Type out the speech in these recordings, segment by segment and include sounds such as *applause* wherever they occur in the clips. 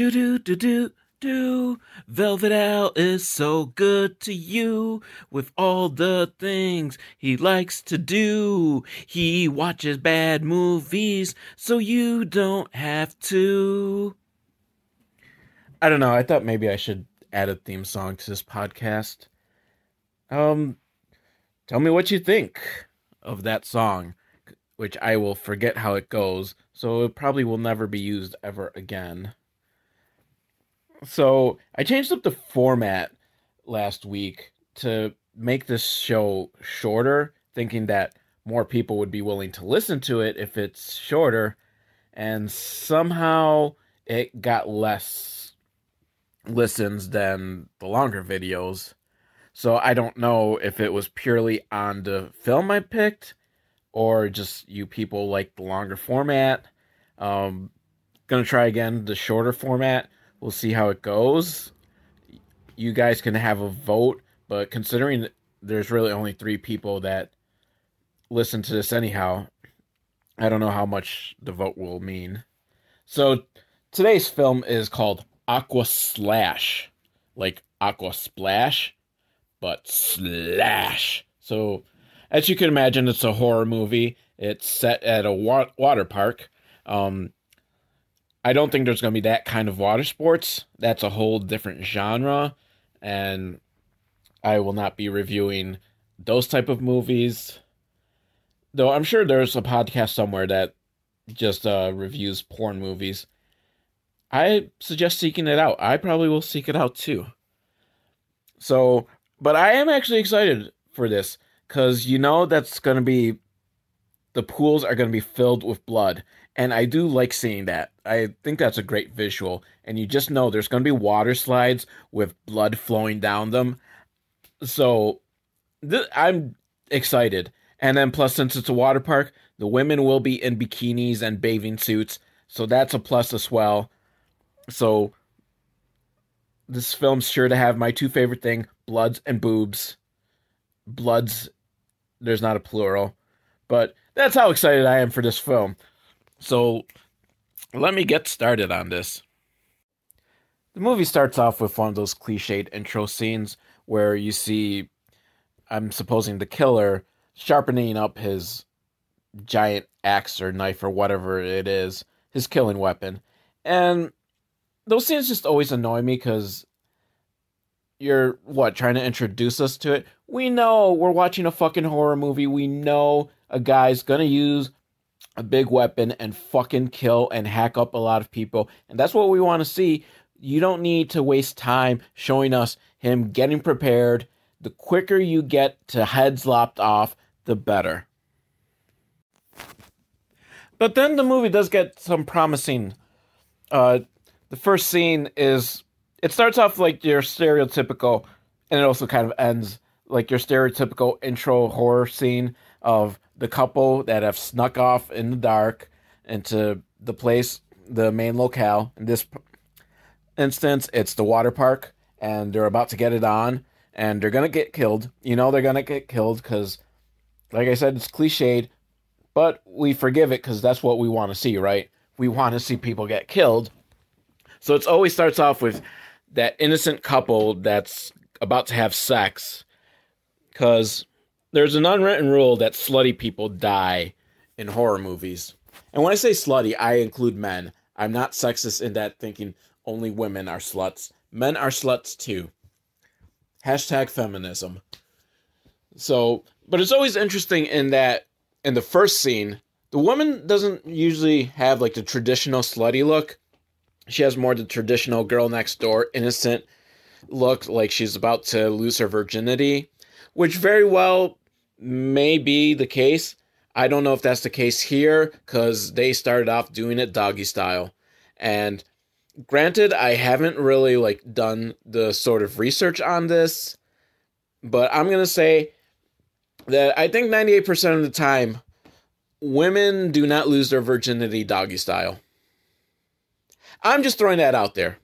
Do do do do do. Velvet Al is so good to you with all the things he likes to do. He watches bad movies so you don't have to. I don't know. I thought maybe I should add a theme song to this podcast. Um, tell me what you think of that song, which I will forget how it goes, so it probably will never be used ever again. So I changed up the format last week to make this show shorter, thinking that more people would be willing to listen to it if it's shorter, and somehow it got less listens than the longer videos. So I don't know if it was purely on the film I picked or just you people like the longer format. Um, gonna try again the shorter format. We'll see how it goes. You guys can have a vote, but considering there's really only three people that listen to this anyhow, I don't know how much the vote will mean. So today's film is called Aqua Slash, like Aqua Splash, but slash. So as you can imagine, it's a horror movie. It's set at a wa- water park. Um, I don't think there's going to be that kind of water sports. That's a whole different genre, and I will not be reviewing those type of movies. Though I'm sure there's a podcast somewhere that just uh, reviews porn movies. I suggest seeking it out. I probably will seek it out too. So, but I am actually excited for this because you know that's going to be the pools are going to be filled with blood and I do like seeing that. I think that's a great visual. And you just know there's going to be water slides with blood flowing down them. So th- I'm excited. And then, plus, since it's a water park, the women will be in bikinis and bathing suits. So that's a plus as well. So this film's sure to have my two favorite thing bloods and boobs. Bloods, there's not a plural. But that's how excited I am for this film. So let me get started on this. The movie starts off with one of those cliched intro scenes where you see, I'm supposing, the killer sharpening up his giant axe or knife or whatever it is, his killing weapon. And those scenes just always annoy me because you're, what, trying to introduce us to it? We know we're watching a fucking horror movie. We know a guy's gonna use a big weapon and fucking kill and hack up a lot of people. And that's what we want to see. You don't need to waste time showing us him getting prepared. The quicker you get to heads lopped off, the better. But then the movie does get some promising. Uh, the first scene is it starts off like your stereotypical, and it also kind of ends like your stereotypical intro horror scene of the couple that have snuck off in the dark into the place, the main locale. In this instance, it's the water park, and they're about to get it on, and they're gonna get killed. You know they're gonna get killed because, like I said, it's cliched, but we forgive it because that's what we want to see, right? We want to see people get killed. So it always starts off with that innocent couple that's about to have sex because there's an unwritten rule that slutty people die in horror movies. And when I say slutty, I include men. I'm not sexist in that thinking only women are sluts. Men are sluts too. Hashtag feminism. So, but it's always interesting in that in the first scene, the woman doesn't usually have like the traditional slutty look. She has more the traditional girl next door, innocent look, like she's about to lose her virginity, which very well may be the case. I don't know if that's the case here because they started off doing it doggy style. And granted, I haven't really like done the sort of research on this, but I'm gonna say that I think 98% of the time, women do not lose their virginity doggy style. I'm just throwing that out there.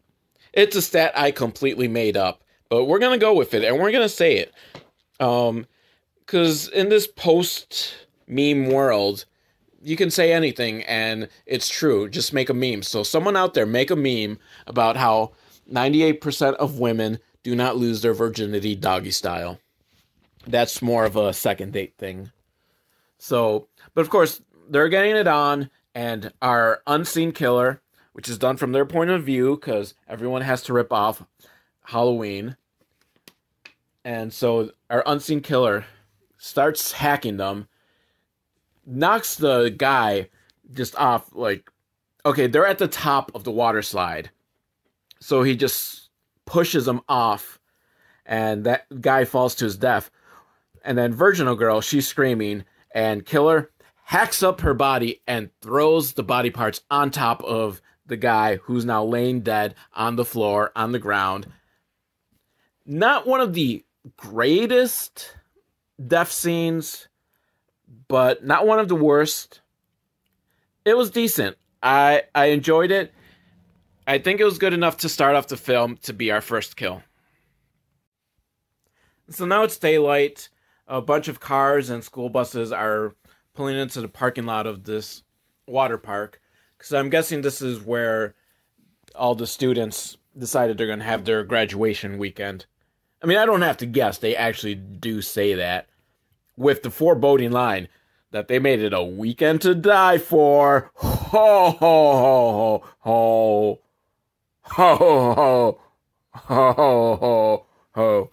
It's a stat I completely made up, but we're gonna go with it and we're gonna say it. Um, because in this post meme world, you can say anything and it's true. Just make a meme. So someone out there make a meme about how 98% of women do not lose their virginity doggy style. That's more of a second date thing. So, but of course, they're getting it on, and our unseen killer, which is done from their point of view, because everyone has to rip off Halloween. And so our unseen killer starts hacking them, knocks the guy just off, like, okay, they're at the top of the water slide. So he just pushes him off, and that guy falls to his death. And then Virginal Girl, she's screaming, and Killer hacks up her body and throws the body parts on top of the guy who's now laying dead on the floor, on the ground. Not one of the greatest death scenes, but not one of the worst. It was decent. I I enjoyed it. I think it was good enough to start off the film to be our first kill. So now it's daylight. A bunch of cars and school buses are pulling into the parking lot of this water park. Because I'm guessing this is where all the students decided they're going to have their graduation weekend. I mean, I don't have to guess. They actually do say that with the foreboding line that they made it a weekend to die for. Ho, ho, ho, ho, ho, ho, ho, ho, ho, ho.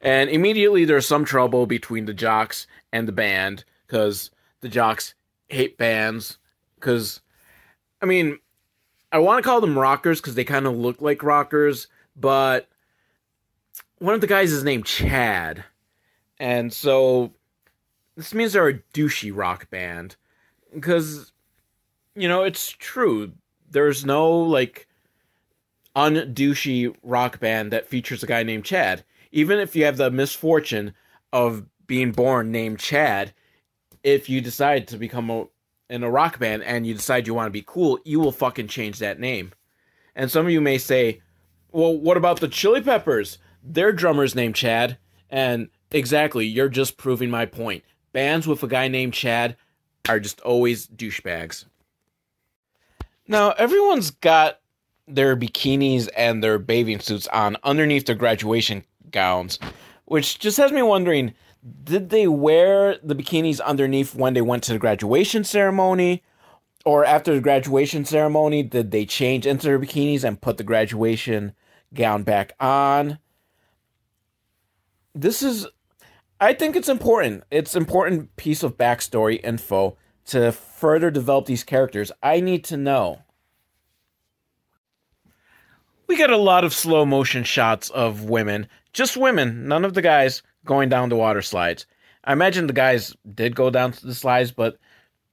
And immediately there's some trouble between the jocks and the band because the jocks hate bands. Because, I mean, I want to call them rockers because they kind of look like rockers, but one of the guys is named Chad. And so this means they're a douchey rock band. Because, you know, it's true. There's no, like, undouchey rock band that features a guy named Chad. Even if you have the misfortune of being born named Chad, if you decide to become a, in a rock band and you decide you want to be cool, you will fucking change that name. And some of you may say, well, what about the Chili Peppers? Their drummer's named Chad. And exactly, you're just proving my point. Bands with a guy named Chad are just always douchebags. Now, everyone's got their bikinis and their bathing suits on underneath their graduation gowns, which just has me wondering did they wear the bikinis underneath when they went to the graduation ceremony? Or after the graduation ceremony, did they change into their bikinis and put the graduation gown back on? This is, I think it's important. It's important piece of backstory info to further develop these characters. I need to know. We get a lot of slow motion shots of women, just women, none of the guys, going down the water slides. I imagine the guys did go down the slides, but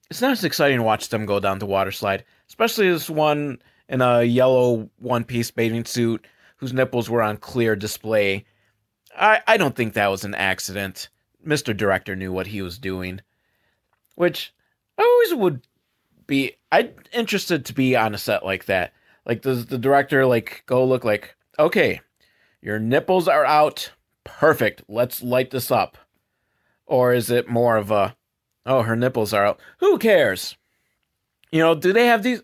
it's not as exciting to watch them go down the water slide, especially this one in a yellow one piece bathing suit whose nipples were on clear display. I, I don't think that was an accident. Mr. Director knew what he was doing. Which I always would be I'm interested to be on a set like that. Like does the director like go look like, okay, your nipples are out perfect, let's light this up? Or is it more of a, oh, her nipples are out, who cares? You know, do they have these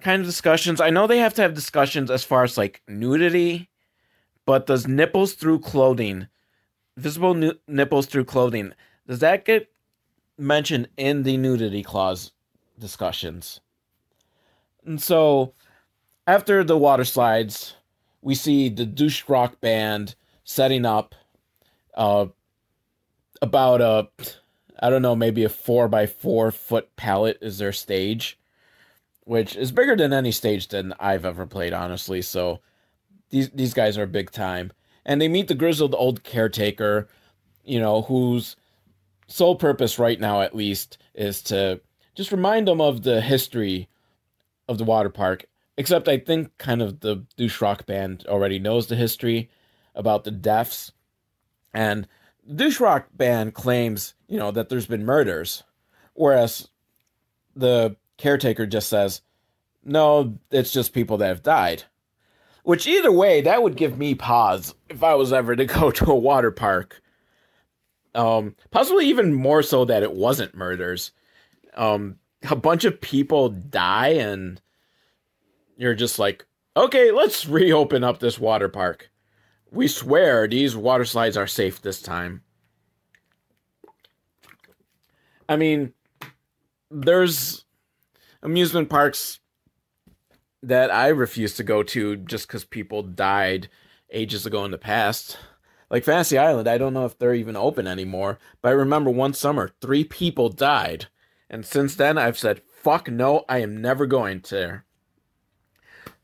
kind of discussions? I know they have to have discussions as far as like nudity, but does nipples through clothing, visible nu- nipples through clothing, does that get mentioned in the nudity clause discussions? And so, after the water slides, we see the douche rock band setting up uh, about a I don't know, maybe a four by four foot pallet is their stage, which is bigger than any stage than I've ever played, honestly. So these these guys are big time, and they meet the grizzled old caretaker, you know, whose sole purpose right now, at least, is to just remind them of the history of the water park. Except I think kind of the douche rock band already knows the history, about the deaths. And the douche rock band claims, you know, that there's been murders, whereas the caretaker just says, no, it's just people that have died. Which either way, that would give me pause if I was ever to go *laughs* to a water park. Um, possibly even more so that it wasn't murders. um, a bunch of people die, and you're just like, okay, let's reopen up this water park. We swear these water slides are safe this time. I mean, there's amusement parks that I refuse to go to just because people died ages ago in the past. Like Fantasy Island, I don't know if they're even open anymore, but I remember one summer, three people died. And since then, I've said, fuck no, I am never going there.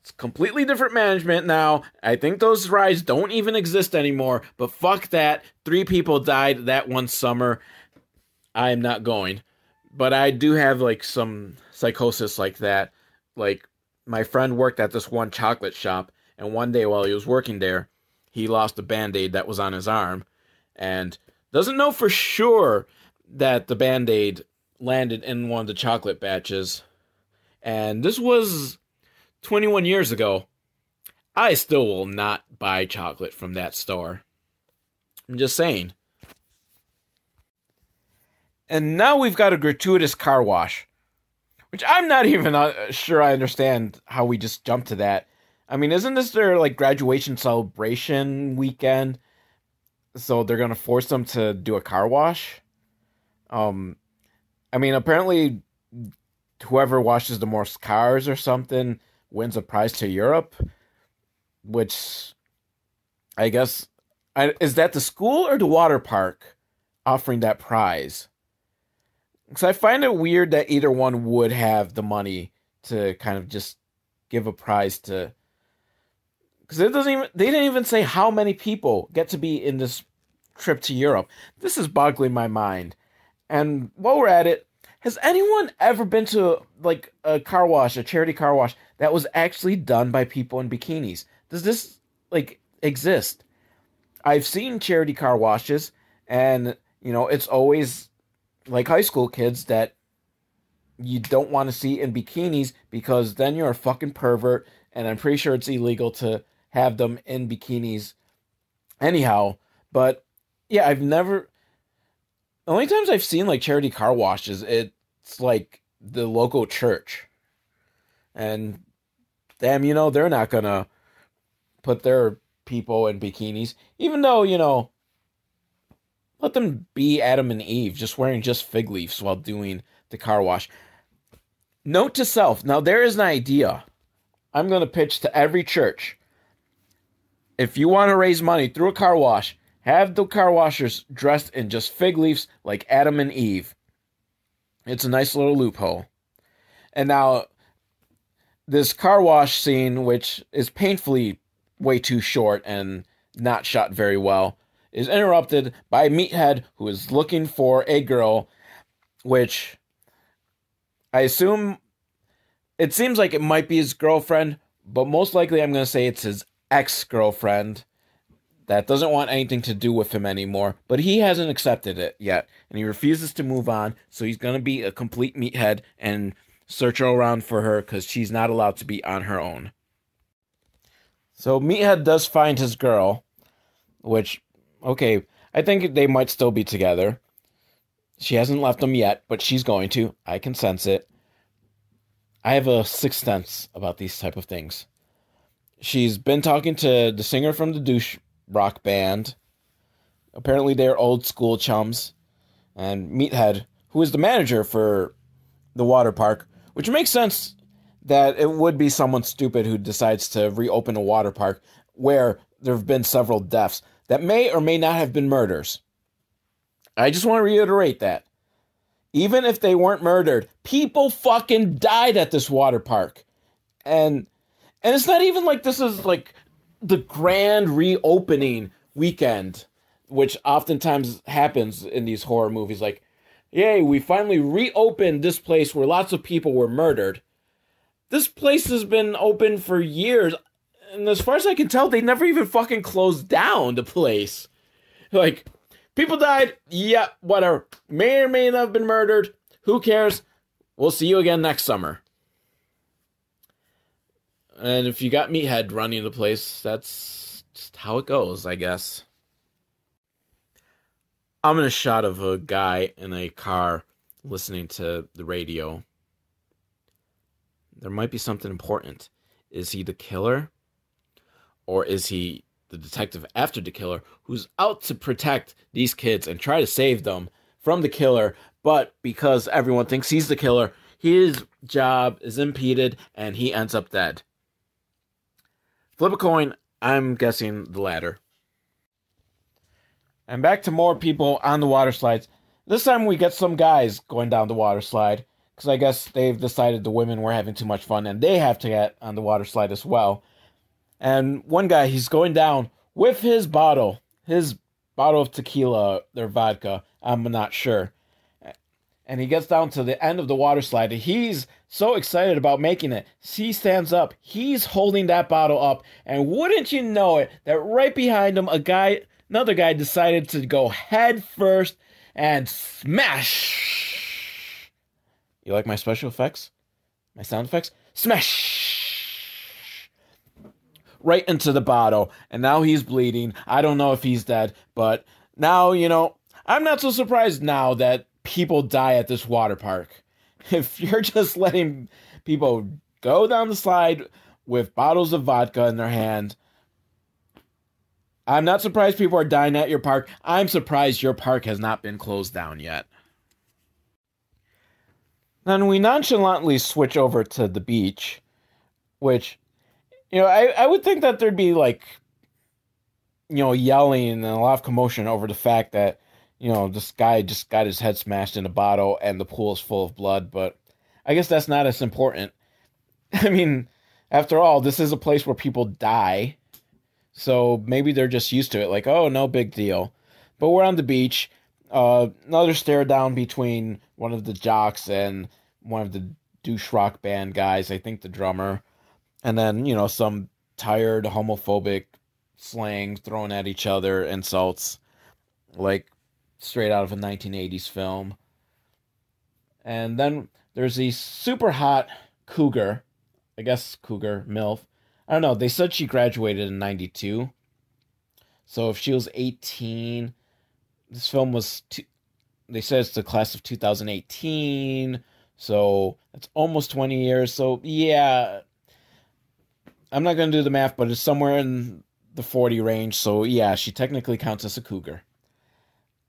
It's completely different management now. I think those rides don't even exist anymore, but fuck that. Three people died that one summer. I am not going. But I do have like some psychosis like that. Like my friend worked at this one chocolate shop, and one day while he was working there, he lost a band aid that was on his arm and doesn't know for sure that the band aid landed in one of the chocolate batches. And this was 21 years ago. I still will not buy chocolate from that store. I'm just saying. And now we've got a gratuitous car wash, which I'm not even uh, sure I understand how we just jumped to that. I mean, isn't this their like graduation celebration weekend? So they're gonna force them to do a car wash. Um, I mean, apparently, whoever washes the most cars or something wins a prize to Europe, which I guess I, is that the school or the water park offering that prize? Because I find it weird that either one would have the money to kind of just give a prize to because it doesn't even they didn't even say how many people get to be in this trip to Europe. This is boggling my mind. And while we're at it, has anyone ever been to like a car wash, a charity car wash that was actually done by people in bikinis? Does this like exist? I've seen charity car washes and you know, it's always like high school kids that you don't want to see in bikinis because then you're a fucking pervert and I'm pretty sure it's illegal to have them in bikinis anyhow. But yeah, I've never. The only times I've seen like charity car washes, it's like the local church. And damn, you know, they're not gonna put their people in bikinis, even though, you know, let them be Adam and Eve, just wearing just fig leaves while doing the car wash. Note to self now, there is an idea I'm going to pitch to every church if you want to raise money through a car wash, have the car washers dressed in just fig leaves like Adam and Eve. It's a nice little loophole. And now, this car wash scene, which is painfully way too short and not shot very well, is interrupted by meathead who is looking for a girl, which I assume it seems like it might be his girlfriend, but most likely I'm going to say it's his ex girlfriend that doesn't want anything to do with him anymore, but he hasn't accepted it yet, and he refuses to move on. So he's going to be a complete meathead and search around for her because she's not allowed to be on her own. So Meathead does find his girl, which, okay, I think they might still be together. She hasn't left him yet, but she's going to. I can sense it. I have a sixth sense about these type of things she's been talking to the singer from the douche rock band. Apparently, they're old school chums. And Meathead, who is the manager for the water park, which makes sense that it would be someone stupid who decides to reopen a water park where there have been several deaths that may or may not have been murders. I just want to reiterate that. Even if they weren't murdered, people fucking died at this water park. And and it's not even like this is like the grand reopening weekend, which oftentimes happens in these horror movies. Like, yay, we finally reopened this place where lots of people were murdered. This place has been open for years, and as far as I can tell, they never even fucking closed down the place. Like, people died, yeah, whatever. May or may not have been murdered. Who cares? We'll see you again next summer. And if you got Meathead running the place, that's just how it goes, I guess. I'm in a shot of a guy in a car listening to the radio. There might be something important. Is he the killer? Or is he the detective after the killer who's out to protect these kids and try to save them from the killer? But because everyone thinks he's the killer, his job is impeded and he ends up dead. Flip a coin. I'm guessing the latter. And back to more people on the water slides. This time we get some guys going down the water slide because I guess they've decided the women were having too much fun and they have to get on the water slide as well. And one guy, he's going down with his bottle, his bottle of tequila or vodka. I'm not sure. And he gets down to the end of the water slide. He's so excited about making it. He stands up. He's holding that bottle up. And wouldn't you know it, that right behind him, a guy, another guy decided to go head first and smash. You like my special effects? My sound effects? Smash! Right into the bottle. And now he's bleeding. I don't know if he's dead, but now, you know, I'm not so surprised now that people die at this water park. *laughs* If you're just letting people go down the slide with bottles of vodka in their hand, I'm not surprised people are dying at your park. I'm surprised your park has not been closed down yet. Then we nonchalantly switch over to the beach, which, you know, I, I would think that there'd be like, you know, yelling and a lot of commotion over the fact that you know, this guy just got his head smashed in a bottle and the pool is full of blood, but I guess that's not as important. *laughs* I mean, after all, this is a place where people die. So maybe they're just used to it, like, oh, no big deal. But we're on the beach. Uh, another stare down between one of the jocks and one of the douche rock band guys, I think the drummer. And then, you know, some tired homophobic slang thrown at each other, insults. Like, straight out of a 1980s film. And then there's the super hot cougar, I guess cougar, MILF. I don't know. They said she graduated in 92. So if she was 18, this film was, they said it's the class of 2018. So that's almost 20 years. So yeah, I'm not going to do the math, but it's somewhere in the 40 range. So yeah, she technically counts as a cougar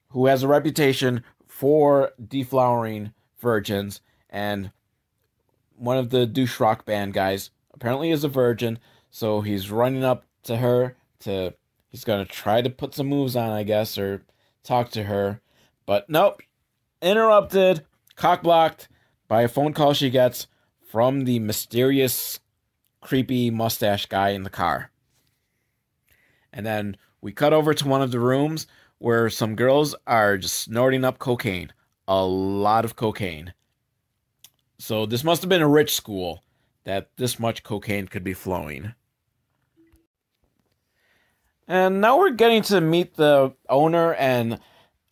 who has a reputation for deflowering virgins, and one of the douche rock band guys apparently is a virgin, so he's running up to her to he's gonna try to put some moves on, I guess, or talk to her. But nope. Interrupted, cock blocked by a phone call she gets from the mysterious creepy mustache guy in the car. And then we cut over to one of the rooms where some girls are just snorting up cocaine. A lot of cocaine. So this must have been a rich school that this much cocaine could be flowing. And now we're getting to meet the owner, and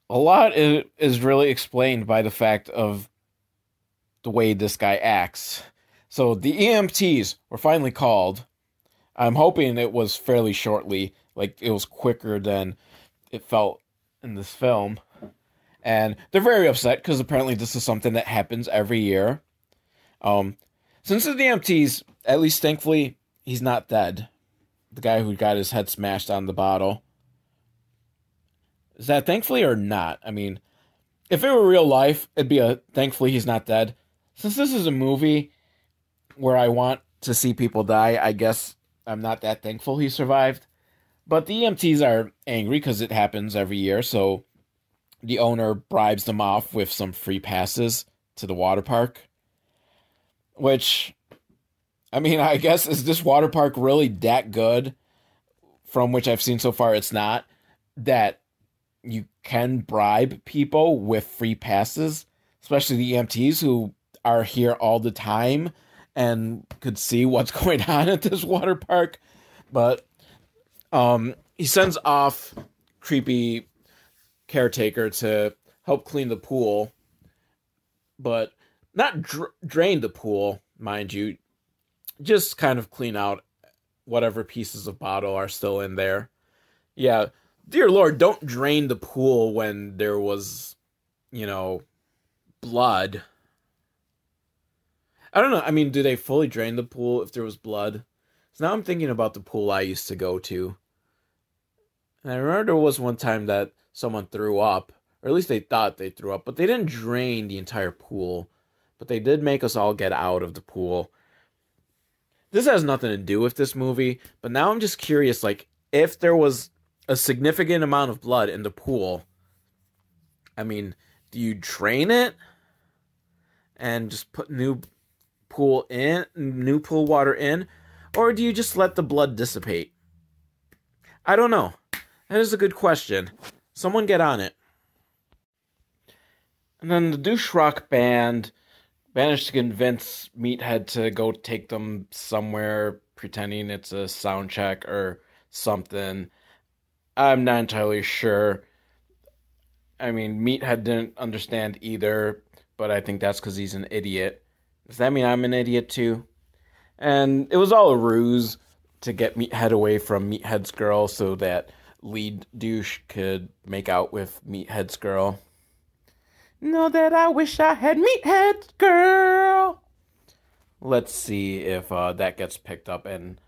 a lot is really explained by the fact of the way this guy acts. So the EMTs were finally called. I'm hoping it was fairly shortly, like it was quicker than it felt in this film. And they're very upset because apparently this is something that happens every year. Um, since the EMTs, at least thankfully, he's not dead. The guy who got his head smashed on the bottle. Is that thankfully or not? I mean, if it were real life, it'd be a thankfully he's not dead. Since this is a movie where I want to see people die, I guess I'm not that thankful he survived. But the EMTs are angry because it happens every year, so the owner bribes them off with some free passes to the water park. Which, I mean, I guess, is this water park really that good? From which I've seen so far, it's not. That you can bribe people with free passes, especially the EMTs who are here all the time and could see what's *laughs* going on at this water park. But um, he sends off creepy caretaker to help clean the pool, but not dr- drain the pool, mind you. Just kind of clean out whatever pieces of bottle are still in there. Yeah, dear Lord, don't drain the pool when there was, you know, blood. I don't know. I mean, do they fully drain the pool if there was blood? So now I'm thinking about the pool I used to go to. And I remember there was one time that someone threw up, or at least they thought they threw up, but they didn't drain the entire pool. But they did make us all get out of the pool. This has nothing to do with this movie, but now I'm just curious like if there was a significant amount of blood in the pool, I mean, do you drain it and just put new pool in, new pool water in, or do you just let the blood dissipate? I don't know. That is a good question. Someone get on it. And then the douche rock band managed to convince Meathead to go take them somewhere, pretending it's a sound check or something. I'm not entirely sure. I mean, Meathead didn't understand either, but I think that's because he's an idiot. Does that mean I'm an idiot too? And it was all a ruse to get Meathead away from Meathead's girl so that lead douche could make out with Meathead's girl. Know that I wish I had Meathead's girl. Let's see if uh, that gets picked up and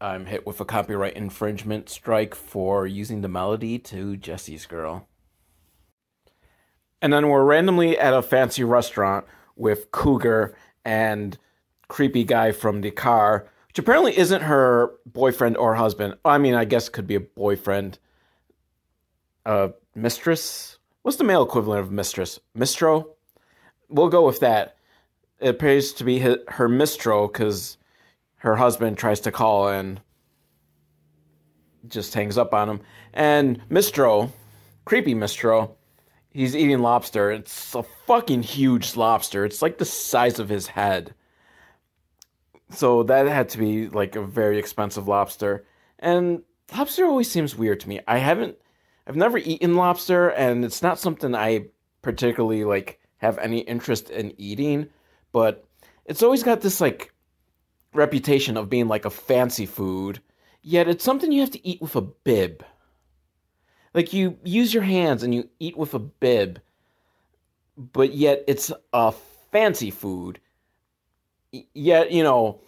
I'm hit with a copyright infringement strike for using the melody to Jessie's girl. And then we're randomly at a fancy restaurant with Cougar and creepy guy from the car, which apparently isn't her boyfriend or husband. I mean, I guess it could be a boyfriend. Uh, mistress? What's the male equivalent of mistress? Mistro? We'll go with that. It appears to be her mistro because her husband tries to call and just hangs up on him. And Mistro, creepy Mistro, he's eating lobster. It's a fucking huge lobster. It's like the size of his head. So that had to be like a very expensive lobster. And lobster always seems weird to me. I haven't I've never eaten lobster and it's not something I particularly like have any interest in eating, but it's always got this like reputation of being like a fancy food, yet it's something you have to eat with a bib. Like you use your hands and you eat with a bib, but yet it's a fancy food. Yet, you know,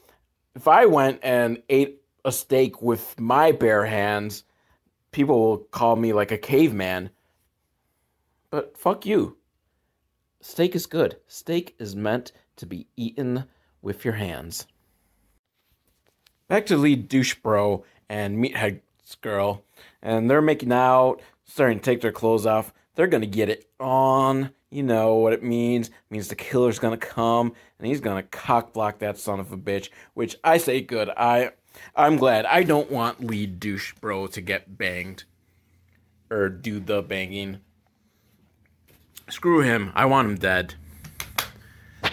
if I went and ate a steak with my bare hands, people will call me like a caveman. But fuck you. Steak is good. Steak is meant to be eaten with your hands. Back to lead douche bro and meathead's girl and they're making out, starting to take their clothes off. They're gonna get it on. You know what it means. It means the killer's gonna come and he's gonna cock block that son of a bitch. Which I say good. I I'm glad. I don't want lead douche bro to get banged or do the banging. Screw him. I want him dead.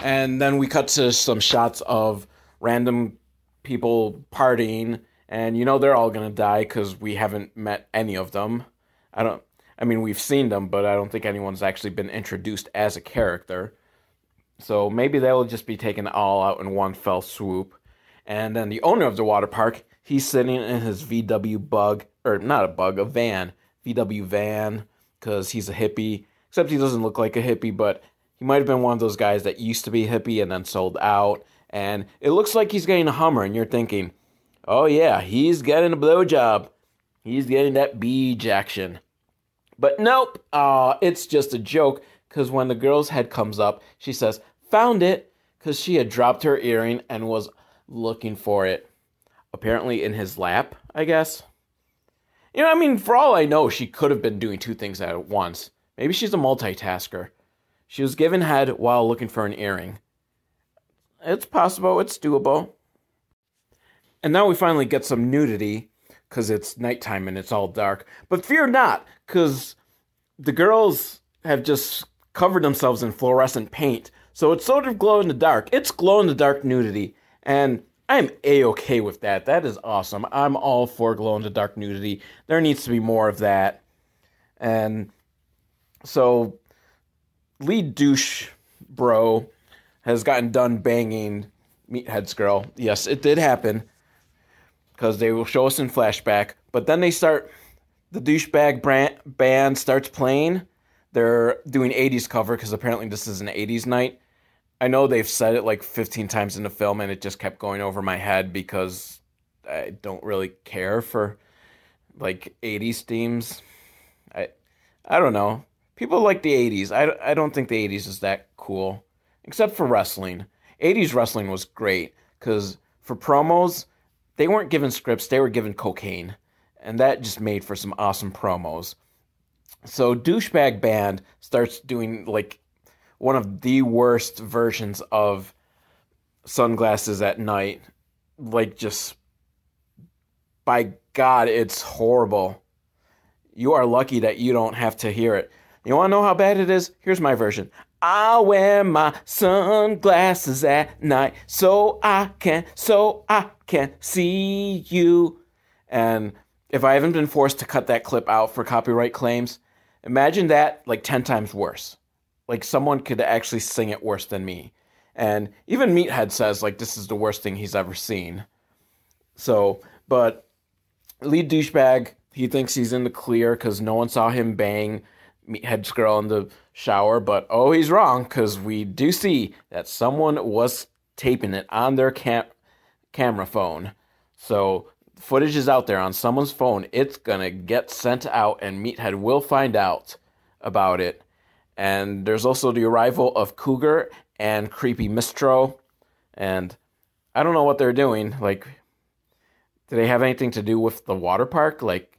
And then we cut to some shots of random people partying and you know they're all gonna die because we haven't met any of them. I don't. I mean, we've seen them, but I don't think anyone's actually been introduced as a character. So maybe they'll just be taken all out in one fell swoop. And then the owner of the water park, he's sitting in his VW bug, or not a bug, a van, VW van, because he's a hippie. Except he doesn't look like a hippie, but he might have been one of those guys that used to be hippie and then sold out. And it looks like he's getting a Hummer, and you're thinking, Oh, yeah, he's getting a blowjob. He's getting that beach action. But nope, uh, it's just a joke because when the girl's head comes up, she says, Found it, because she had dropped her earring and was looking for it. Apparently in his lap, I guess. You know, I mean, for all I know, she could have been doing two things at once. Maybe she's a multitasker. She was given head while looking for an earring. It's possible, it's doable. And now we finally get some nudity because it's nighttime and it's all dark. But fear not, because the girls have just covered themselves in fluorescent paint. So it's sort of glow in the dark. It's glow in the dark nudity. And I'm a okay with that. That is awesome. I'm all for glow in the dark nudity. There needs to be more of that. And so, lead douche bro has gotten done banging Meathead's girl. Yes, it did happen because they will show us in flashback. But then they start, the douchebag brand, band starts playing they're doing 80s cover because apparently this is an 80s night. I know they've said it like 15 times in the film and it just kept going over my head because I don't really care for like 80s themes. I I don't know. People like the 80s. I, I don't think the 80s is that cool except for wrestling. 80s wrestling was great cuz for promos they weren't given scripts, they were given cocaine. And that just made for some awesome promos. So douchebag band starts doing like one of the worst versions of sunglasses at night. Like just by God, it's horrible. You are lucky that you don't have to hear it. You want to know how bad it is? Here's my version. I wear my sunglasses at night so I can, so I can see you. And if I haven't been forced to cut that clip out for copyright claims, Imagine that like 10 times worse. Like someone could actually sing it worse than me. And even Meathead says like this is the worst thing he's ever seen. So, but lead douchebag, he thinks he's in the clear because no one saw him bang Meathead's girl in the shower. But oh, he's wrong because we do see that someone was taping it on their cam- camera phone. So footage is out there on someone's phone, it's gonna get sent out, and Meathead will find out about it. And there's also the arrival of Cougar and Creepy Mistro, and I don't know what they're doing. Like, do they have anything to do with the water park? Like,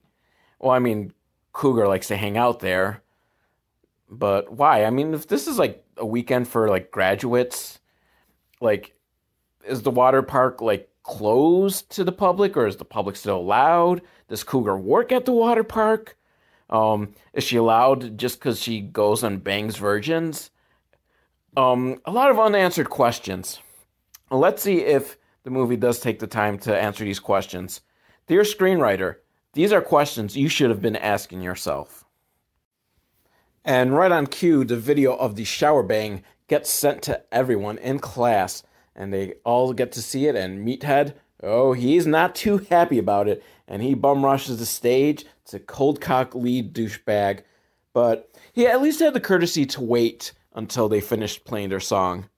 well, I mean, Cougar likes to hang out there, but why? I mean, if this is like a weekend for like graduates, like, is the water park like closed to the public or is the public still allowed? Does Cougar work at the water park? Um, is she allowed just because she goes and bangs virgins? Um, a lot of unanswered questions. Let's see if the movie does take the time to answer these questions. Dear screenwriter, these are questions you should have been asking yourself. And right on cue, the video of the shower bang gets sent to everyone in class and they all get to see it. And Meathead, oh, he's not too happy about it, and he bum rushes the stage to cold cock lead douchebag. But he at least had the courtesy to wait until they finished playing their song.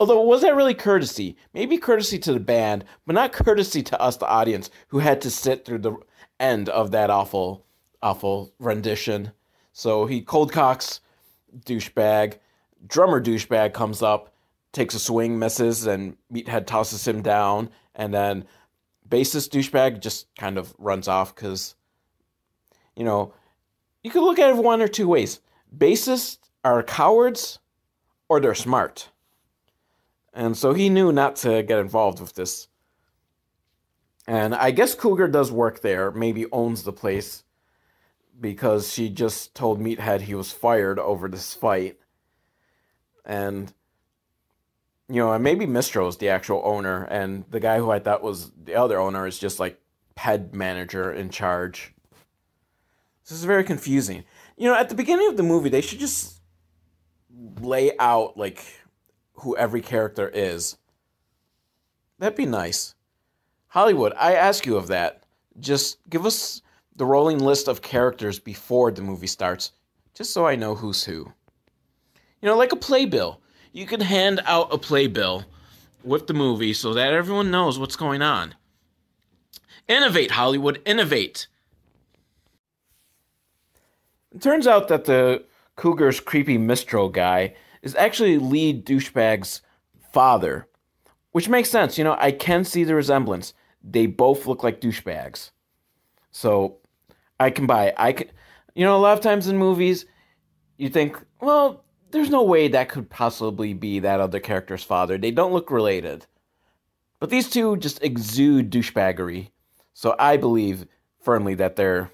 Although, was that really courtesy? Maybe courtesy to the band, but not courtesy to us, the audience, who had to sit through the end of that awful, awful rendition. So he cold cocks douchebag. Drummer douchebag comes up takes a swing, misses, and Meathead tosses him down, and then bassist douchebag just kind of runs off because, you know, you could look at it one or two ways. Bassists are cowards, or they're smart, and so he knew not to get involved with this. And I guess Cougar does work there, maybe owns the place, because she just told Meathead he was fired over this fight. And you know, and maybe Mistro is the actual owner, and the guy who I thought was the other owner is just like head manager in charge. This is very confusing. You know, at the beginning of the movie, they should just lay out like who every character is. That'd be nice. Hollywood, I ask you of that. Just give us the rolling list of characters before the movie starts, just so I know who's who. You know, like a playbill you can hand out a playbill with the movie so that everyone knows what's going on. Innovate, Hollywood, innovate. It turns out that the Cougar's creepy Mistro guy is actually lead douchebag's father, which makes sense. You know, I can see the resemblance. They both look like douchebags. So I can buy. I can, you know, a lot of times in movies, you think, well, there's no way that could possibly be that other character's father. They don't look related. But these two just exude douchebaggery. So I believe firmly that they're.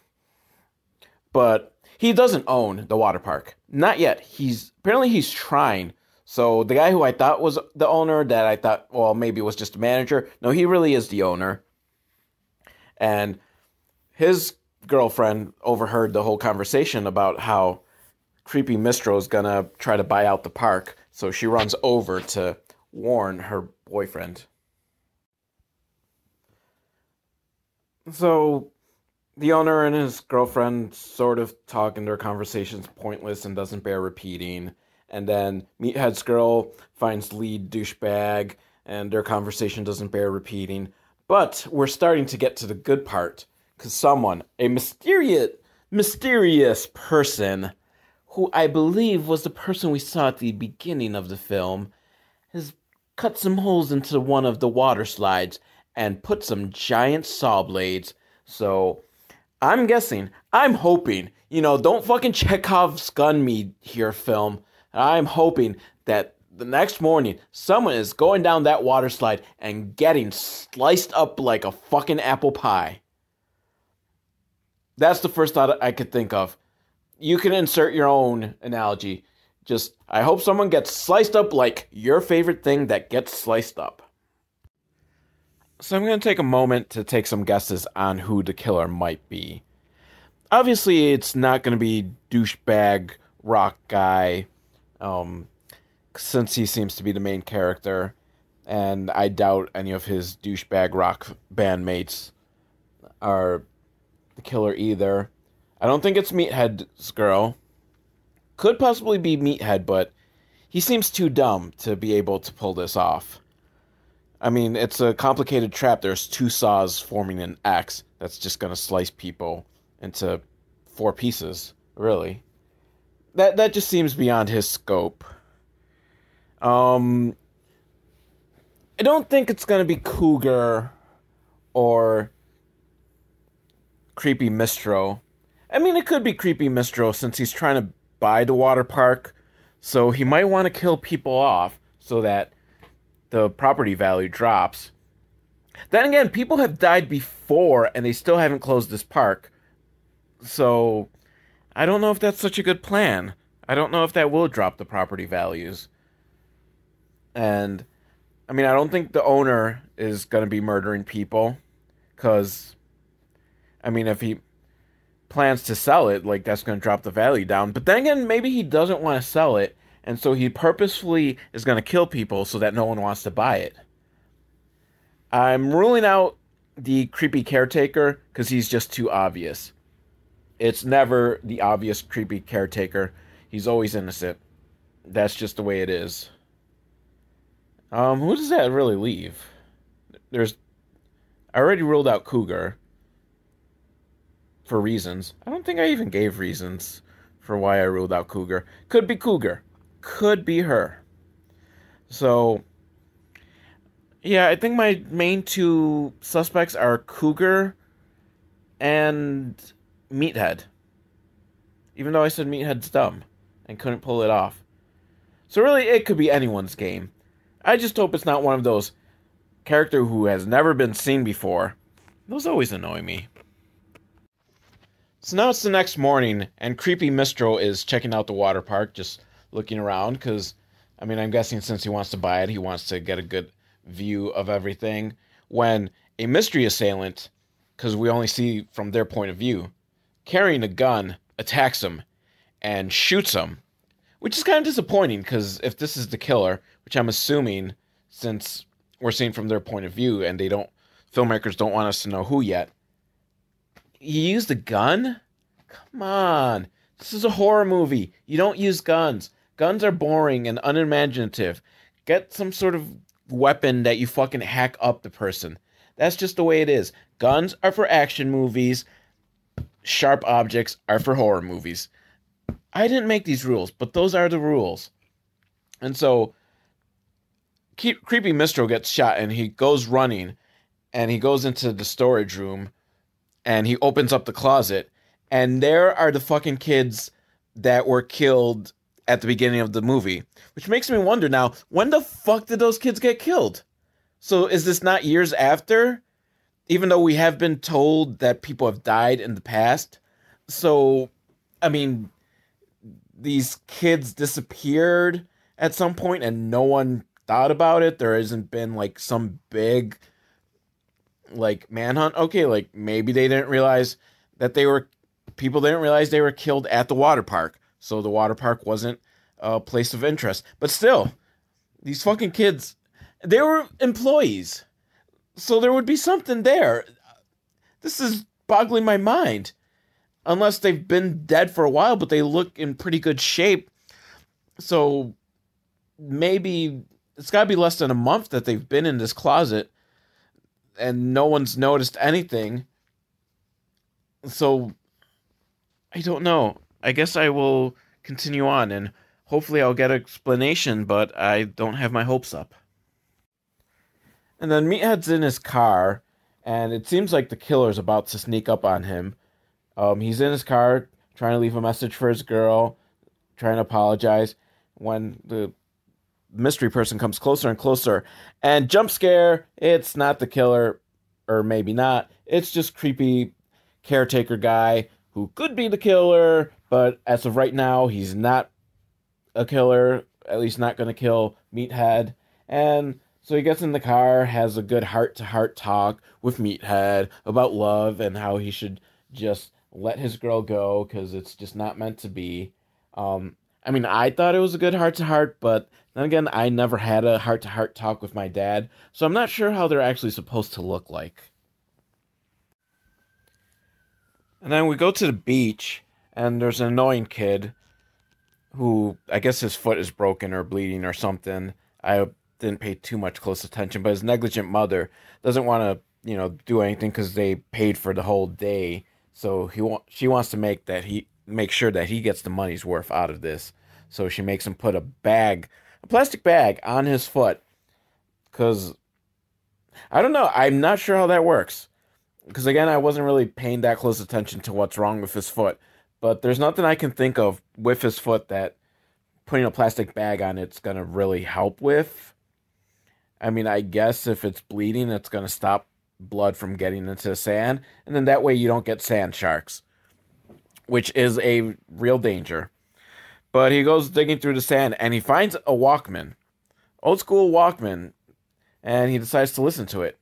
But he doesn't own the water park. Not yet. He's apparently he's trying. So the guy who I thought was the owner, that I thought, well, maybe was just a manager. No, he really is the owner. And his girlfriend overheard the whole conversation about how creepy Mistro is gonna try to buy out the park, so she runs over to warn her boyfriend. So the owner and his girlfriend sort of talk and their conversation's pointless and doesn't bear repeating. And then Meathead's girl finds lead douchebag and their conversation doesn't bear repeating. But we're starting to get to the good part someone, a mysterious, mysterious person, who I believe was the person we saw at the beginning of the film, has cut some holes into one of the water slides and put some giant saw blades. So I'm guessing, I'm hoping, you know, don't fucking Chekhov's gun me here, film. I'm hoping that the next morning someone is going down that water slide and getting sliced up like a fucking apple pie. That's the first thought I could think of. You can insert your own analogy. Just, I hope someone gets sliced up like your favorite thing that gets sliced up. So I'm going to take a moment to take some guesses on who the killer might be. Obviously, it's not going to be douchebag rock guy, um, since he seems to be the main character, and I doubt any of his douchebag rock bandmates are the killer either. I don't think it's Meathead's girl. Could possibly be Meathead, but he seems too dumb to be able to pull this off. I mean, it's a complicated trap. There's two saws forming an X that's just going to slice people into four pieces, really. That that just seems beyond his scope. Um I don't think it's going to be Cougar or Creepy Mistro. I mean, it could be Creepy Mistro since he's trying to buy the water park, so he might want to kill people off so that the property value drops. Then again, people have died before and they still haven't closed this park. So I don't know if that's such a good plan. I don't know if that will drop the property values. And I mean, I don't think the owner is going to be murdering people cuz I mean, if he plans to sell it, like that's going to drop the value down. But then again, maybe he doesn't want to sell it and so he purposefully is going to kill people so that no one wants to buy it. I'm ruling out the creepy caretaker because he's just too obvious. It's never the obvious creepy caretaker. He's always innocent. That's just the way it is. Um, who does that really leave? There's. I already ruled out Cougar. For reasons. I don't think I even gave reasons for why I ruled out Cougar. Could be Cougar could be her. So, yeah, I think my main two suspects are Cougar and Meathead. Even though I said Meathead's dumb and couldn't pull it off. So, really, it could be anyone's game. I just hope it's not one of those character who has never been seen before. Those always annoy me. So now it's the next morning, and Creepy Mistro is checking out the water park, just looking around because, I mean, I'm guessing since he wants to buy it, he wants to get a good view of everything. When a mystery assailant, because we only see from their point of view, carrying a gun, attacks him and shoots him, which is kind of disappointing because if this is the killer, which I'm assuming since we're seeing from their point of view and they don't, filmmakers don't want us to know who yet. He used a gun? Come on. This is a horror movie. You don't use guns. Guns are boring and unimaginative. Get some sort of weapon that you fucking hack up the person. That's just the way it is. Guns are for action movies. Sharp objects are for horror movies. I didn't make these rules, but those are the rules. And so, Creepy Mistro gets shot and he goes running and he goes into the storage room and he opens up the closet and there are the fucking kids that were killed at the beginning of the movie, which makes me wonder now when the fuck did those kids get killed? So is this not years after? Even though we have been told that people have died in the past. So, I mean, these kids disappeared at some point and no one thought about it. There hasn't been like some big like manhunt. Okay, like maybe they didn't realize that they were people didn't realize they were killed at the water park so the water park wasn't a place of interest. But still, these fucking kids, they were employees, so there would be something there. This is boggling my mind. Unless they've been dead for a while, but they look in pretty good shape. So maybe it's got to be less than a month that they've been in this closet and no one's noticed anything. So I don't know. I guess I will continue on and hopefully I'll get an explanation, but I don't have my hopes up. And then Meathead's in his car, and it seems like the killer's about to sneak up on him. Um, he's in his car trying to leave a message for his girl, trying to apologize. When the mystery person comes closer and closer, and jump scare, it's not the killer, or maybe not. It's just creepy caretaker guy who could be the killer, but as of right now, he's not a killer, at least not going to kill Meathead. And so he gets in the car, has a good heart to heart talk with Meathead about love and how he should just let his girl go because it's just not meant to be. Um, I mean, I thought it was a good heart to heart, but then again, I never had a heart to heart talk with my dad, so I'm not sure how they're actually supposed to look like. And then we go to the beach, and there's an annoying kid who I guess his foot is broken or bleeding or something. I didn't pay too much close attention, but his negligent mother doesn't want to, you know, do anything because they paid for the whole day. So he wa- she wants to make that he make sure that he gets the money's worth out of this. So she makes him put a bag, a plastic bag, on his foot, because I don't know. I'm not sure how that works. Because again, I wasn't really paying that close attention to what's wrong with his foot. But there's nothing I can think of with his foot that putting a plastic bag on it's gonna really help with. I mean, I guess if it's bleeding, it's gonna stop blood from getting into the sand, and then that way you don't get sand sharks, which is a real danger. But he goes digging through the sand and he finds a Walkman, old school Walkman, and he decides to listen to it,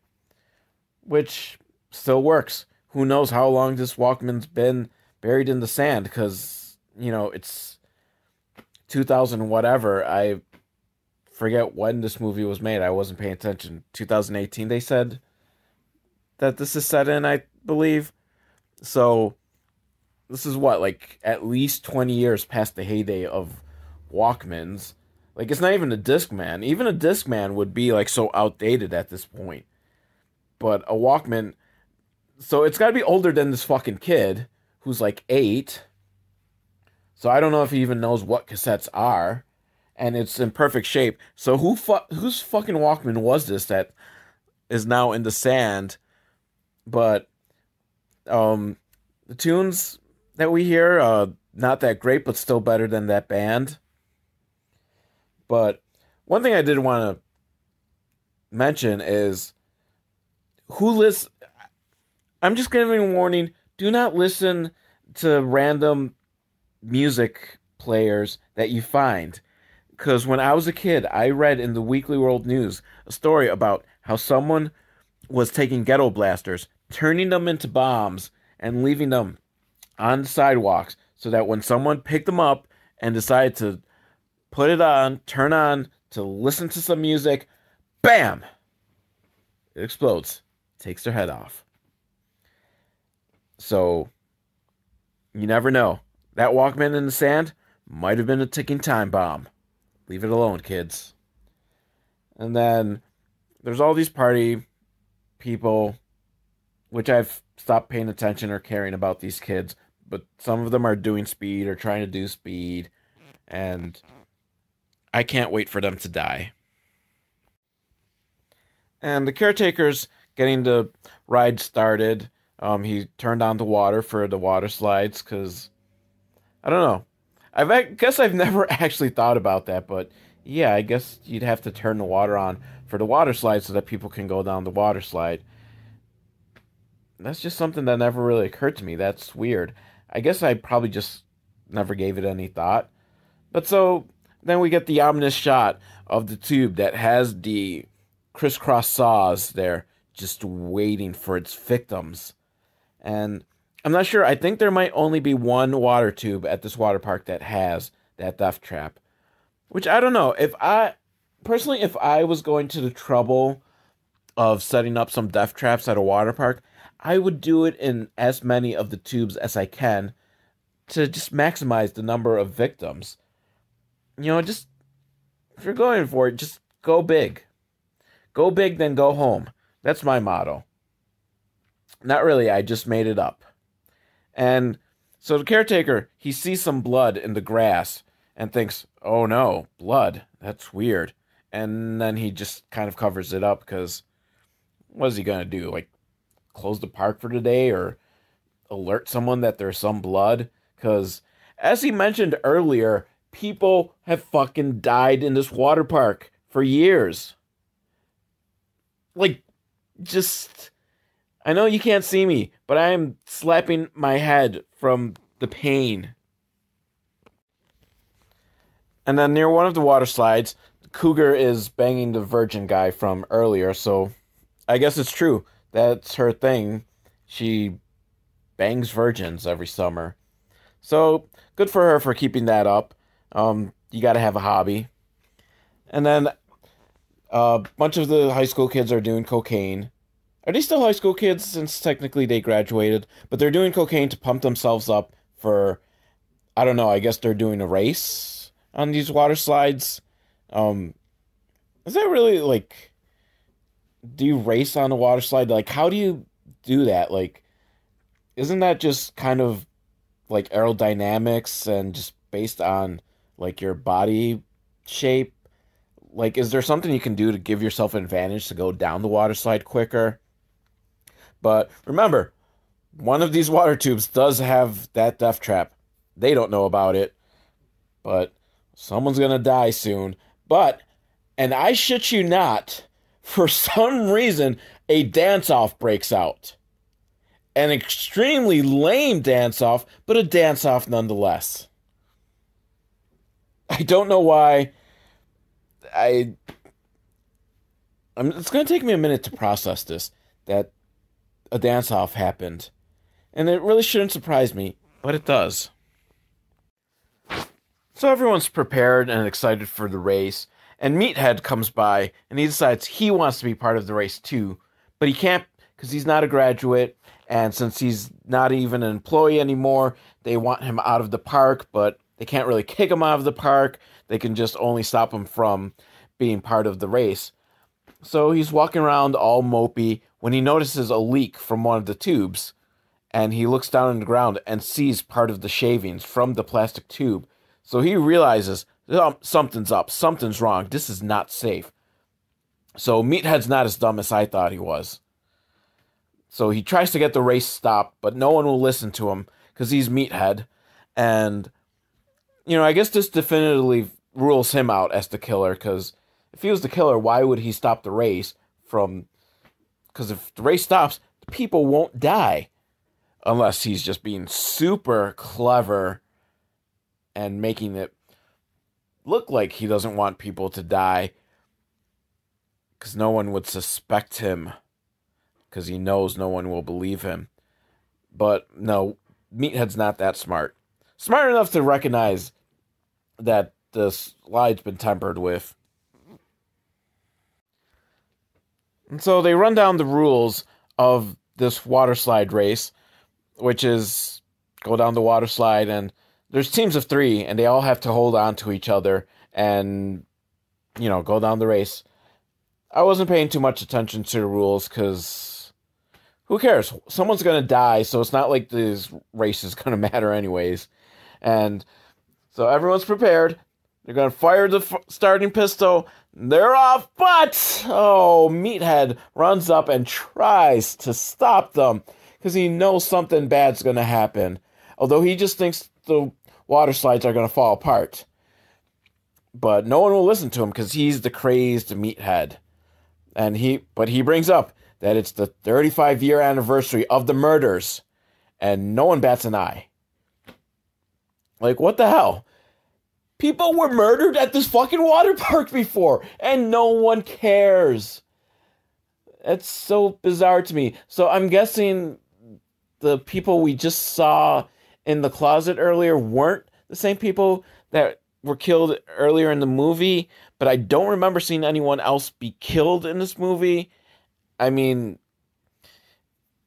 which still works. Who knows how long this Walkman's been buried in the sand because, you know, it's 2000 whatever. I forget when this movie was made. I wasn't paying attention. 2018, they said that this is set in, I believe. So this is what like at least 20 years past the heyday of Walkmans. Like it's not even a Discman. Even a Discman would be like so outdated at this point. But a Walkman so it's got to be older than this fucking kid who's like 8. So I don't know if he even knows what cassettes are and it's in perfect shape. So who fu- whose fucking Walkman was this that is now in the sand? But um the tunes that we hear, uh, not that great, but still better than that band. But one thing I did want to mention is who listens. I'm just giving a warning: do not listen to random music players that you find. Because when I was a kid, I read in the Weekly World News a story about how someone was taking ghetto blasters, turning them into bombs, and leaving them on the sidewalks so that when someone picked them up and decided to put it on, turn on to listen to some music, bam! It explodes, takes their head off. So, you never know. That Walkman in the sand might have been a ticking time bomb. Leave it alone, kids. And then there's all these party people, which I've stopped paying attention or caring about these kids but some of them are doing speed or trying to do speed, and I can't wait for them to die. And the caretaker's getting the ride started. Um, he turned on the water for the water slides because I don't know. I've, I guess I've *laughs* never actually thought about that, but yeah, I guess you'd have to turn the water on for the water slide so that people can go down the water slide. That's just something that never really occurred to me. That's weird. I guess I probably just never gave it any thought. But so then we get the ominous shot of the tube that has the crisscross saws there just waiting for its victims. And I'm not sure. I think there might only be one water tube at this water park that has that death trap. Which I don't know. If I personally if I was going to the trouble of setting up some death traps at a water park, I would do it in as many of the tubes as I can to just maximize the number of victims. You know, just if you're going for it, just go big. Go big, then go home. That's my motto. Not really, I just made it up. And so the caretaker, he sees some blood in the grass and thinks, oh no, blood. That's weird. And then he just kind of covers it up because what is he going to do? Like, close the park for today or alert someone that there's some blood? Because, as he mentioned earlier, people have fucking died in this water park for years. Like, just. I know you can't see me, but I am slapping my head from the pain. And then near one of the water slides, Cougar is banging the virgin guy from earlier, so I guess it's true. That's her thing. She bangs virgins every summer. So good for her for keeping that up. Um, you got to have a hobby. And then a bunch of the high school kids are doing cocaine. Are they still high school kids since technically they graduated? But they're doing cocaine to pump themselves up for, I don't know, I guess they're doing a race on these water slides. Um, is that really like, do you race on a water slide? Like, how do you do that? Like, isn't that just kind of like aerodynamics and just based on like your body shape? Like, is there something you can do to give yourself an advantage to go down the water slide quicker? But remember, one of these water tubes does have that death trap. They don't know about it, but someone's gonna die soon. But, and I shit you not, for some reason, a dance off breaks out. An extremely lame dance off, but a dance off nonetheless. I don't know why. I. I'm, it's going to take me a minute to process this that a dance off happened. And it really shouldn't surprise me, but it does. So everyone's prepared and excited for the race, and Meathead comes by and he decides he wants to be part of the race too, but he can't because he's not a graduate, and since he's not even an employee anymore, they want him out of the park, but they can't really kick him out of the park. They can just only stop him from being part of the race. So he's walking around all mopey when he notices a leak from one of the tubes, and he looks down on the ground and sees part of the shavings from the plastic tube. So he realizes Um, something's up, something's wrong. This is not safe. So Meathead's not as dumb as I thought he was. So he tries to get the race stopped, but no one will listen to him because he's Meathead. And, you know, I guess this definitively rules him out as the killer because if he was the killer, why would he stop the race from. Because if the race stops, the people won't die. Unless he's just being super clever and making it look like he doesn't want people to die because no one would suspect him because he knows no one will believe him. But no, Meathead's not that smart. Smart enough to recognize that the slide's been tempered with. And so they run down the rules of this water slide race, which is go down the water slide and there's teams of three and they all have to hold on to each other and you know go down the race. I wasn't paying too much attention to the rules because who cares? Someone's gonna die so it's not like this race is *laughs* gonna matter anyways. And so everyone's prepared. They're gonna fire the f- starting pistol. They're off but oh meathead runs up and tries to stop them because he knows something bad's gonna happen. Although he just thinks the water slides are going to fall apart. But no one will listen to him because he's the crazed meathead. And he, but he brings up that it's the 35 year anniversary of the murders, and no one bats an eye. Like, what the hell? People were murdered at this fucking water *laughs* park before, and no one cares. It's so bizarre to me. So I'm guessing the people we just saw in the closet earlier weren't the same people that were killed earlier in the movie, but I don't remember seeing anyone else be killed in this movie. I mean,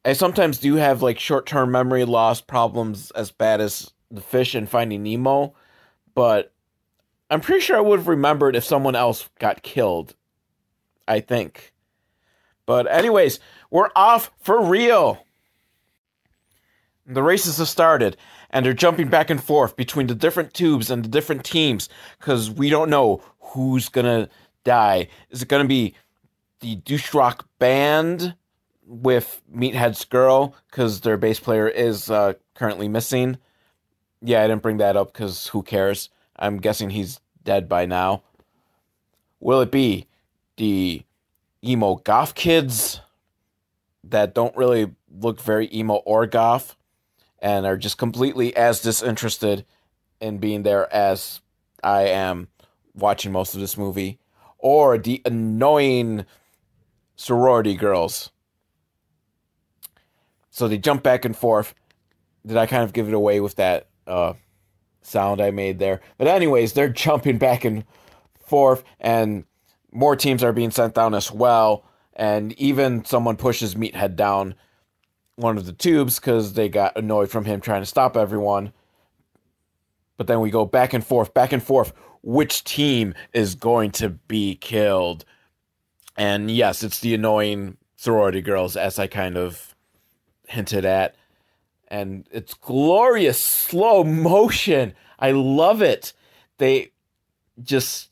I sometimes do have like short term memory loss problems as bad as the fish in Finding Nemo, but I'm pretty sure I would have remembered if someone else got killed. I think. But, anyways, we're off for real. The races have started, and they're jumping back and forth between the different tubes and the different teams because we don't know who's gonna die. Is it gonna be the douche rock band with Meathead's girl because their bass player is uh, currently missing? Yeah, I didn't bring that up because who cares? I'm guessing he's dead by now. Will it be the emo goth kids that don't really look very emo or goth and are just completely as disinterested in being there as I am watching most of this movie, or the annoying sorority girls. So they jump back and forth. Did I kind of give it away with that uh, sound I made there? But, anyways, they're jumping back and forth, and more teams are being sent down as well. And even someone pushes Meathead down one of the tubes because they got annoyed from him trying to stop everyone. But then we go back and forth, back and forth. Which team is going to be killed? And yes, it's the annoying sorority girls, as I kind of hinted at. And it's glorious slow motion. I love it. They just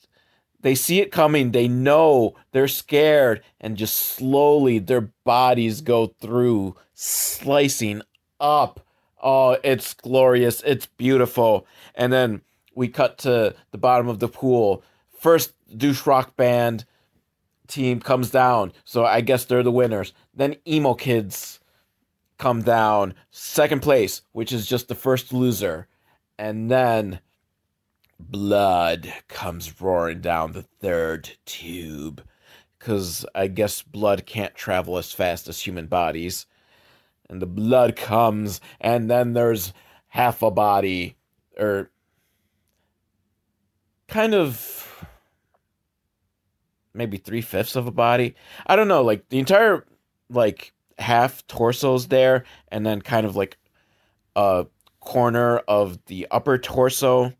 they see it coming, they know they're scared, and just slowly their bodies go through, slicing up. Oh, it's glorious. It's beautiful. And then we cut to the bottom of the pool. First douche rock band team comes down, so I guess they're the winners. Then emo kids come down, second place, which is just the first loser. And then blood comes roaring down the third tube. Because I guess blood can't travel as fast as human bodies. And the blood comes, and then there's half a body, or kind of maybe three fifths of a body. I don't know, like the entire like half torso's there, and then kind of like a corner of the upper torso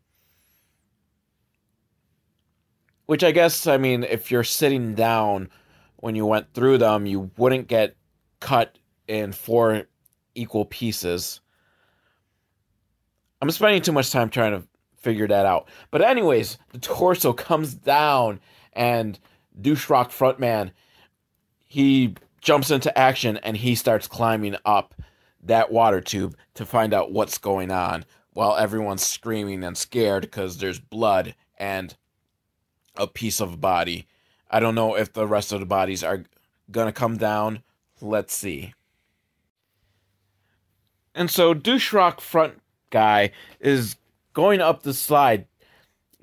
Which I guess, I mean, if you're sitting down when you went through them, you wouldn't get cut in four equal pieces. I'm spending too much time trying to figure that out. But anyways, the torso comes down and douche rock frontman he jumps into action and he starts climbing up that water tube to find out what's going on while everyone's screaming and scared because there's blood and a piece of body. I don't know if the rest of the bodies are gonna come down. Let's see. And so douche rock front guy is going up the slide,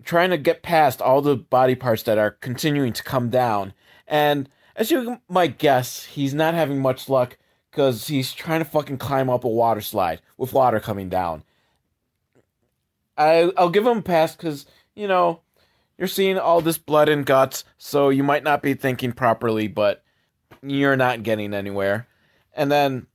trying to get past all the body parts that are continuing to come down. And as you might guess, he's not having much luck because he's trying to fucking climb up a water slide with water coming down. I I'll give him a pass because you know you're seeing all this blood and guts, so you might not be thinking properly, but you're not getting anywhere. And then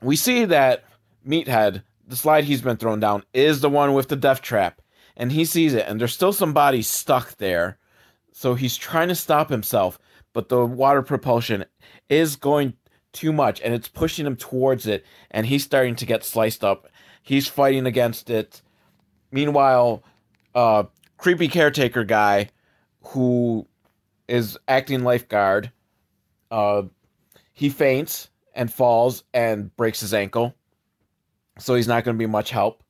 we see that Meathead, the slide he's been thrown down, is the one with the death trap. And he sees it, and there's still some bodies stuck there. So he's trying to stop himself, but the water propulsion is going too much, and it's pushing him towards it, and he's starting to get sliced up. He's fighting against it. Meanwhile, uh, creepy caretaker guy who is acting lifeguard. Uh, he faints and falls and breaks his ankle. So he's not going to be much help.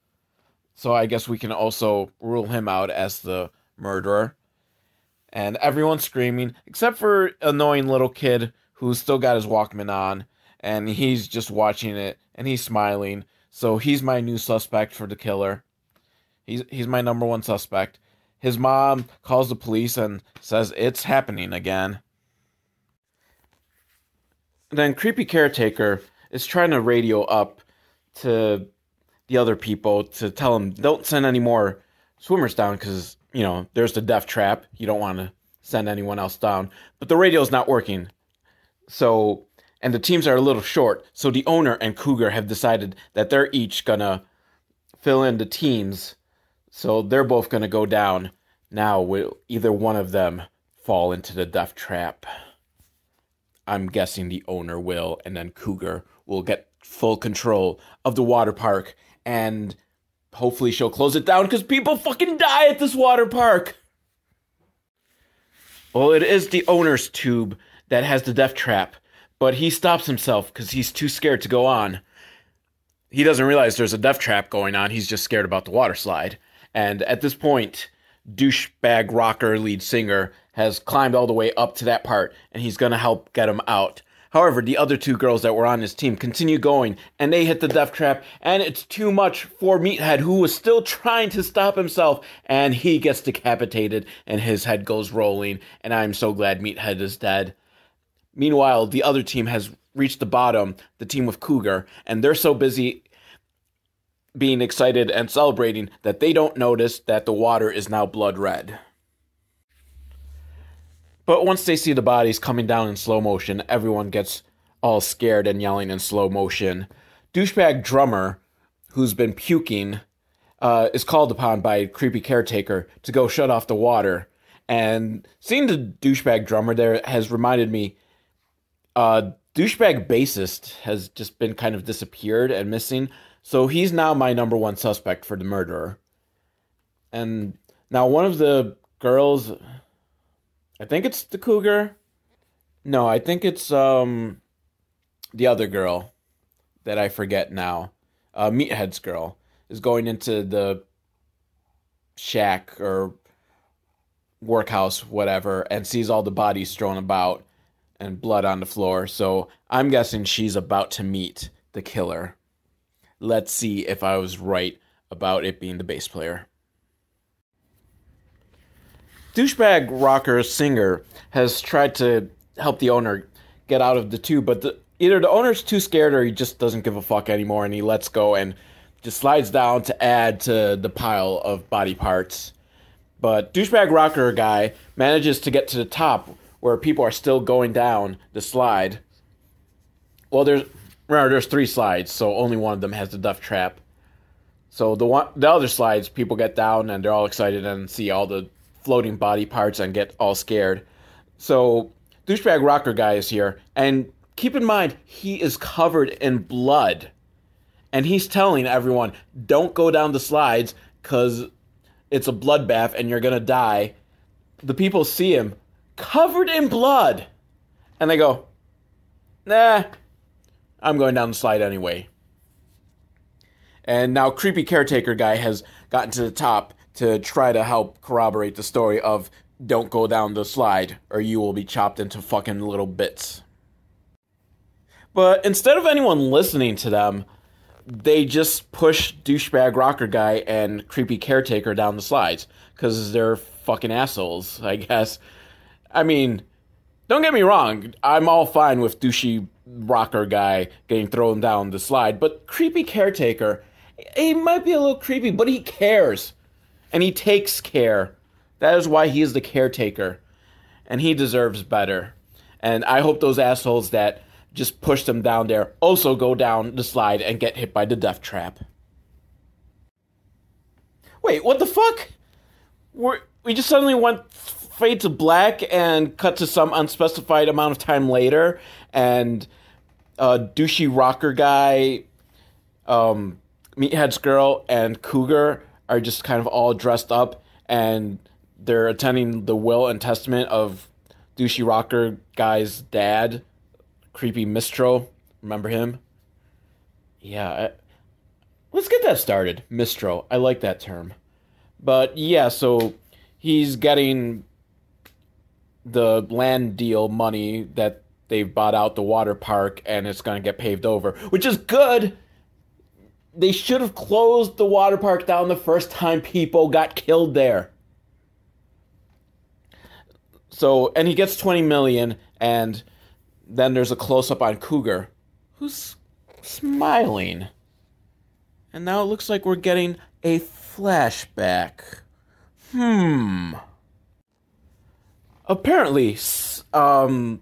So I guess we can also rule him out as the murderer. And everyone's screaming, except for annoying little kid who's still got his Walkman on. And he's just watching it and he's smiling. So he's my new suspect for the killer. He's, he's my number one suspect. His mom calls the police and says it's happening again. Then creepy caretaker is trying to radio up to the other people to tell them don't send any more swimmers down because you know there's the death trap. You don't want to send anyone else down, but the radio's not working. So, and the teams are a little short. So the owner and Cougar have decided that they're each gonna fill in the teams. So they're both gonna go down. Now, will either one of them fall into the death trap? I'm guessing the owner will, and then Cougar will get full control of the water park, and hopefully she'll close it down because people fucking die at this water park. Well, it is the owner's tube that has the death trap, but he stops himself because he's too scared to go on. He doesn't realize there's a death trap going on. He's just scared about the water slide. And at this point, douchebag rocker lead singer has climbed all the way up to that part, and he's gonna help get him out. However, the other two girls that were on his team continue going, and they hit the death trap, and it's too much for Meathead, who was still trying to stop himself, and he gets decapitated, and his head goes rolling, and I'm so glad Meathead is dead. Meanwhile, the other team has reached the bottom, the team with Cougar, and they're so busy being excited and celebrating that they don't notice that the water is now blood red. But once they see the bodies coming down in slow motion, everyone gets all scared and yelling in slow motion. Douchebag drummer, who's been puking, uh, is called upon by creepy caretaker to go shut off the water. And seeing the douchebag drummer there has reminded me, uh, douchebag bassist has just been kind of disappeared and missing. So he's now my number one suspect for the murderer. And now one of the girls, I think it's the cougar. No, I think it's um the other girl that I forget now. Uh, Meathead's girl is going into the shack or workhouse, whatever, and sees all the bodies strewn about and blood on the floor. So I'm guessing she's about to meet the killer. Let's see if I was right about it being the bass player. Douchebag rocker singer has tried to help the owner get out of the tube, but the, either the owner's too scared or he just doesn't give a fuck anymore and he lets go and just slides down to add to the pile of body parts. But douchebag rocker guy manages to get to the top where people are still going down the slide. Well, there's remember there's three slides, so only one of them has the death trap. So the one the other slides, people get down and they're all excited and see all the floating body parts and get all scared. So douchebag rocker guy is here, and keep in mind he is covered in blood, and he's telling everyone don't go down the slides because it's a bloodbath and you're gonna die. The people see him covered in blood, and they go, "Nah, I'm going down the slide anyway." And now creepy caretaker guy has gotten to the top to try to help corroborate the story of don't go down the slide or you will be chopped into fucking little bits. But instead of anyone listening to them, they just push douchebag rocker guy and creepy caretaker down the slides because they're fucking assholes, I guess. I mean, don't get me wrong, I'm all fine with douchey rocker guy getting thrown down the slide, but creepy caretaker he might be a little creepy, but he cares. And he takes care. That is why he is the caretaker. And he deserves better. And I hope those assholes that just pushed him down there also go down the slide and get hit by the death trap. Wait, what the fuck? We're, we just suddenly went fade to black and cut to some unspecified amount of time later, and uh, douchey rocker guy um, Meathead's girl and Cougar are just kind of all dressed up and they're attending the will and testament of douchey rocker guy's dad, creepy Mistro. Remember him? Yeah, I, let's get that started. Mistro. I like that term. But yeah, so he's getting the land deal money that they've bought out the water park and it's going to get paved over, which is good they should have closed the water park down the first time people got killed there. So, and he gets 20 million, and then there's a close up on Cougar, who's smiling. And now it looks like we're getting a flashback. Hmm. Apparently, um,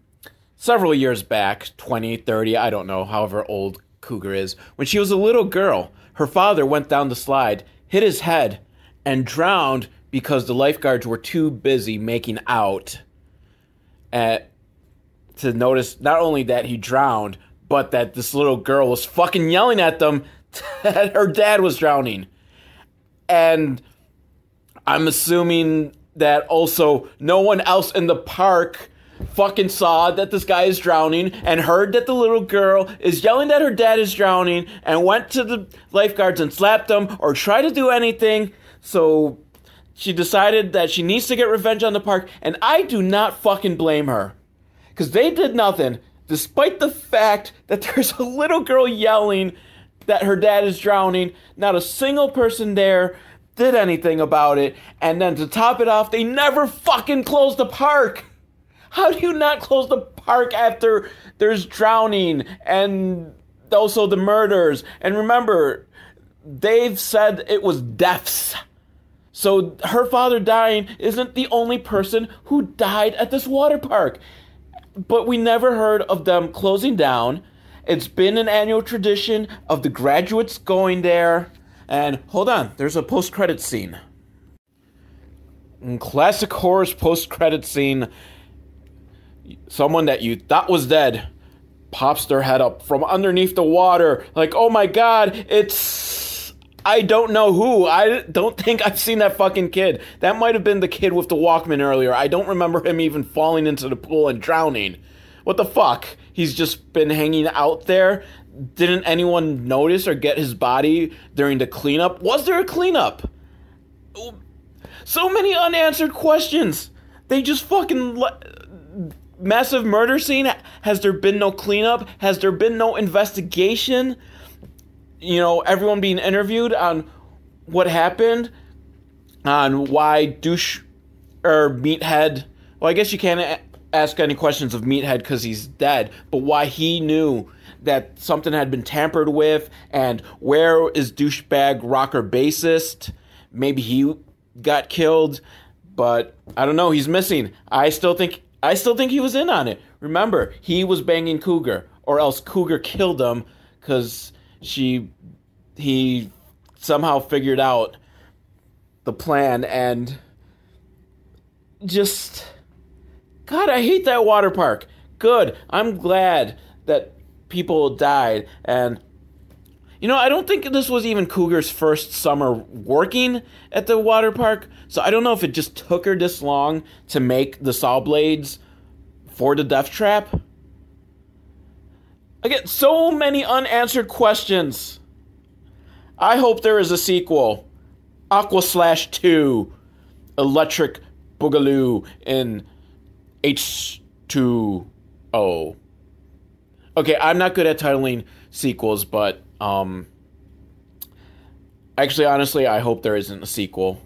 several years back 20, 30, I don't know, however old Cougar is. When she was a little girl, her father went down the slide, hit his head, and drowned because the lifeguards were too busy making out at to notice not only that he drowned, but that this little girl was fucking yelling at them *laughs* that her dad was drowning. And I'm assuming that also no one else in the park fucking saw that this guy is drowning and heard that the little girl is yelling that her dad is drowning and went to the lifeguards and slapped them or tried to do anything. So she decided that she needs to get revenge on the park, and I do not fucking blame her. Because they did nothing, despite the fact that *laughs* there's a little girl yelling that her dad is drowning. Not a single person there did anything about it. And then to top it off, they never fucking closed the park. How do you not close the park after there's drowning and also the murders? And remember, they've said it was deaths. So her father dying isn't the only person who died at this water park. But we never heard of them closing down. It's been an annual tradition of the graduates going there. And hold on, there's a post credit scene. In classic horror's post credit scene, someone that you thought was dead pops their head up from underneath the water, like, oh my god, it's. I don't know who. I don't think I've seen that fucking kid. That might have been the kid with the Walkman earlier. I don't remember him even falling into the pool and drowning. What the fuck? He's just been hanging out there didn't anyone notice or get his body during the cleanup? Was there a cleanup? So many unanswered questions. They just fucking le- massive murder scene. Has there been no cleanup? Has there been no investigation? You know, everyone being interviewed on what happened, on why douche or meathead. Well, I guess you can't ask any questions of meathead because he's dead, but why he knew that something had been tampered with, and where is douchebag rocker bassist? Maybe he got killed, but I don't know. He's missing. I still think I still think he was in on it. Remember, he was banging Cougar, or else Cougar killed him because she he somehow figured out the plan and just God, I hate that water park. Good. I'm glad that people died and you know, I don't think this was even Cougar's first summer working at the water park, so I don't know if it just took her this long to make the saw blades for the death trap. I get so many unanswered questions. I hope there is a sequel. Aqua Slash 2 Electric Boogaloo in H2O. Okay, I'm not good at titling sequels, but um actually honestly, I hope there isn't a sequel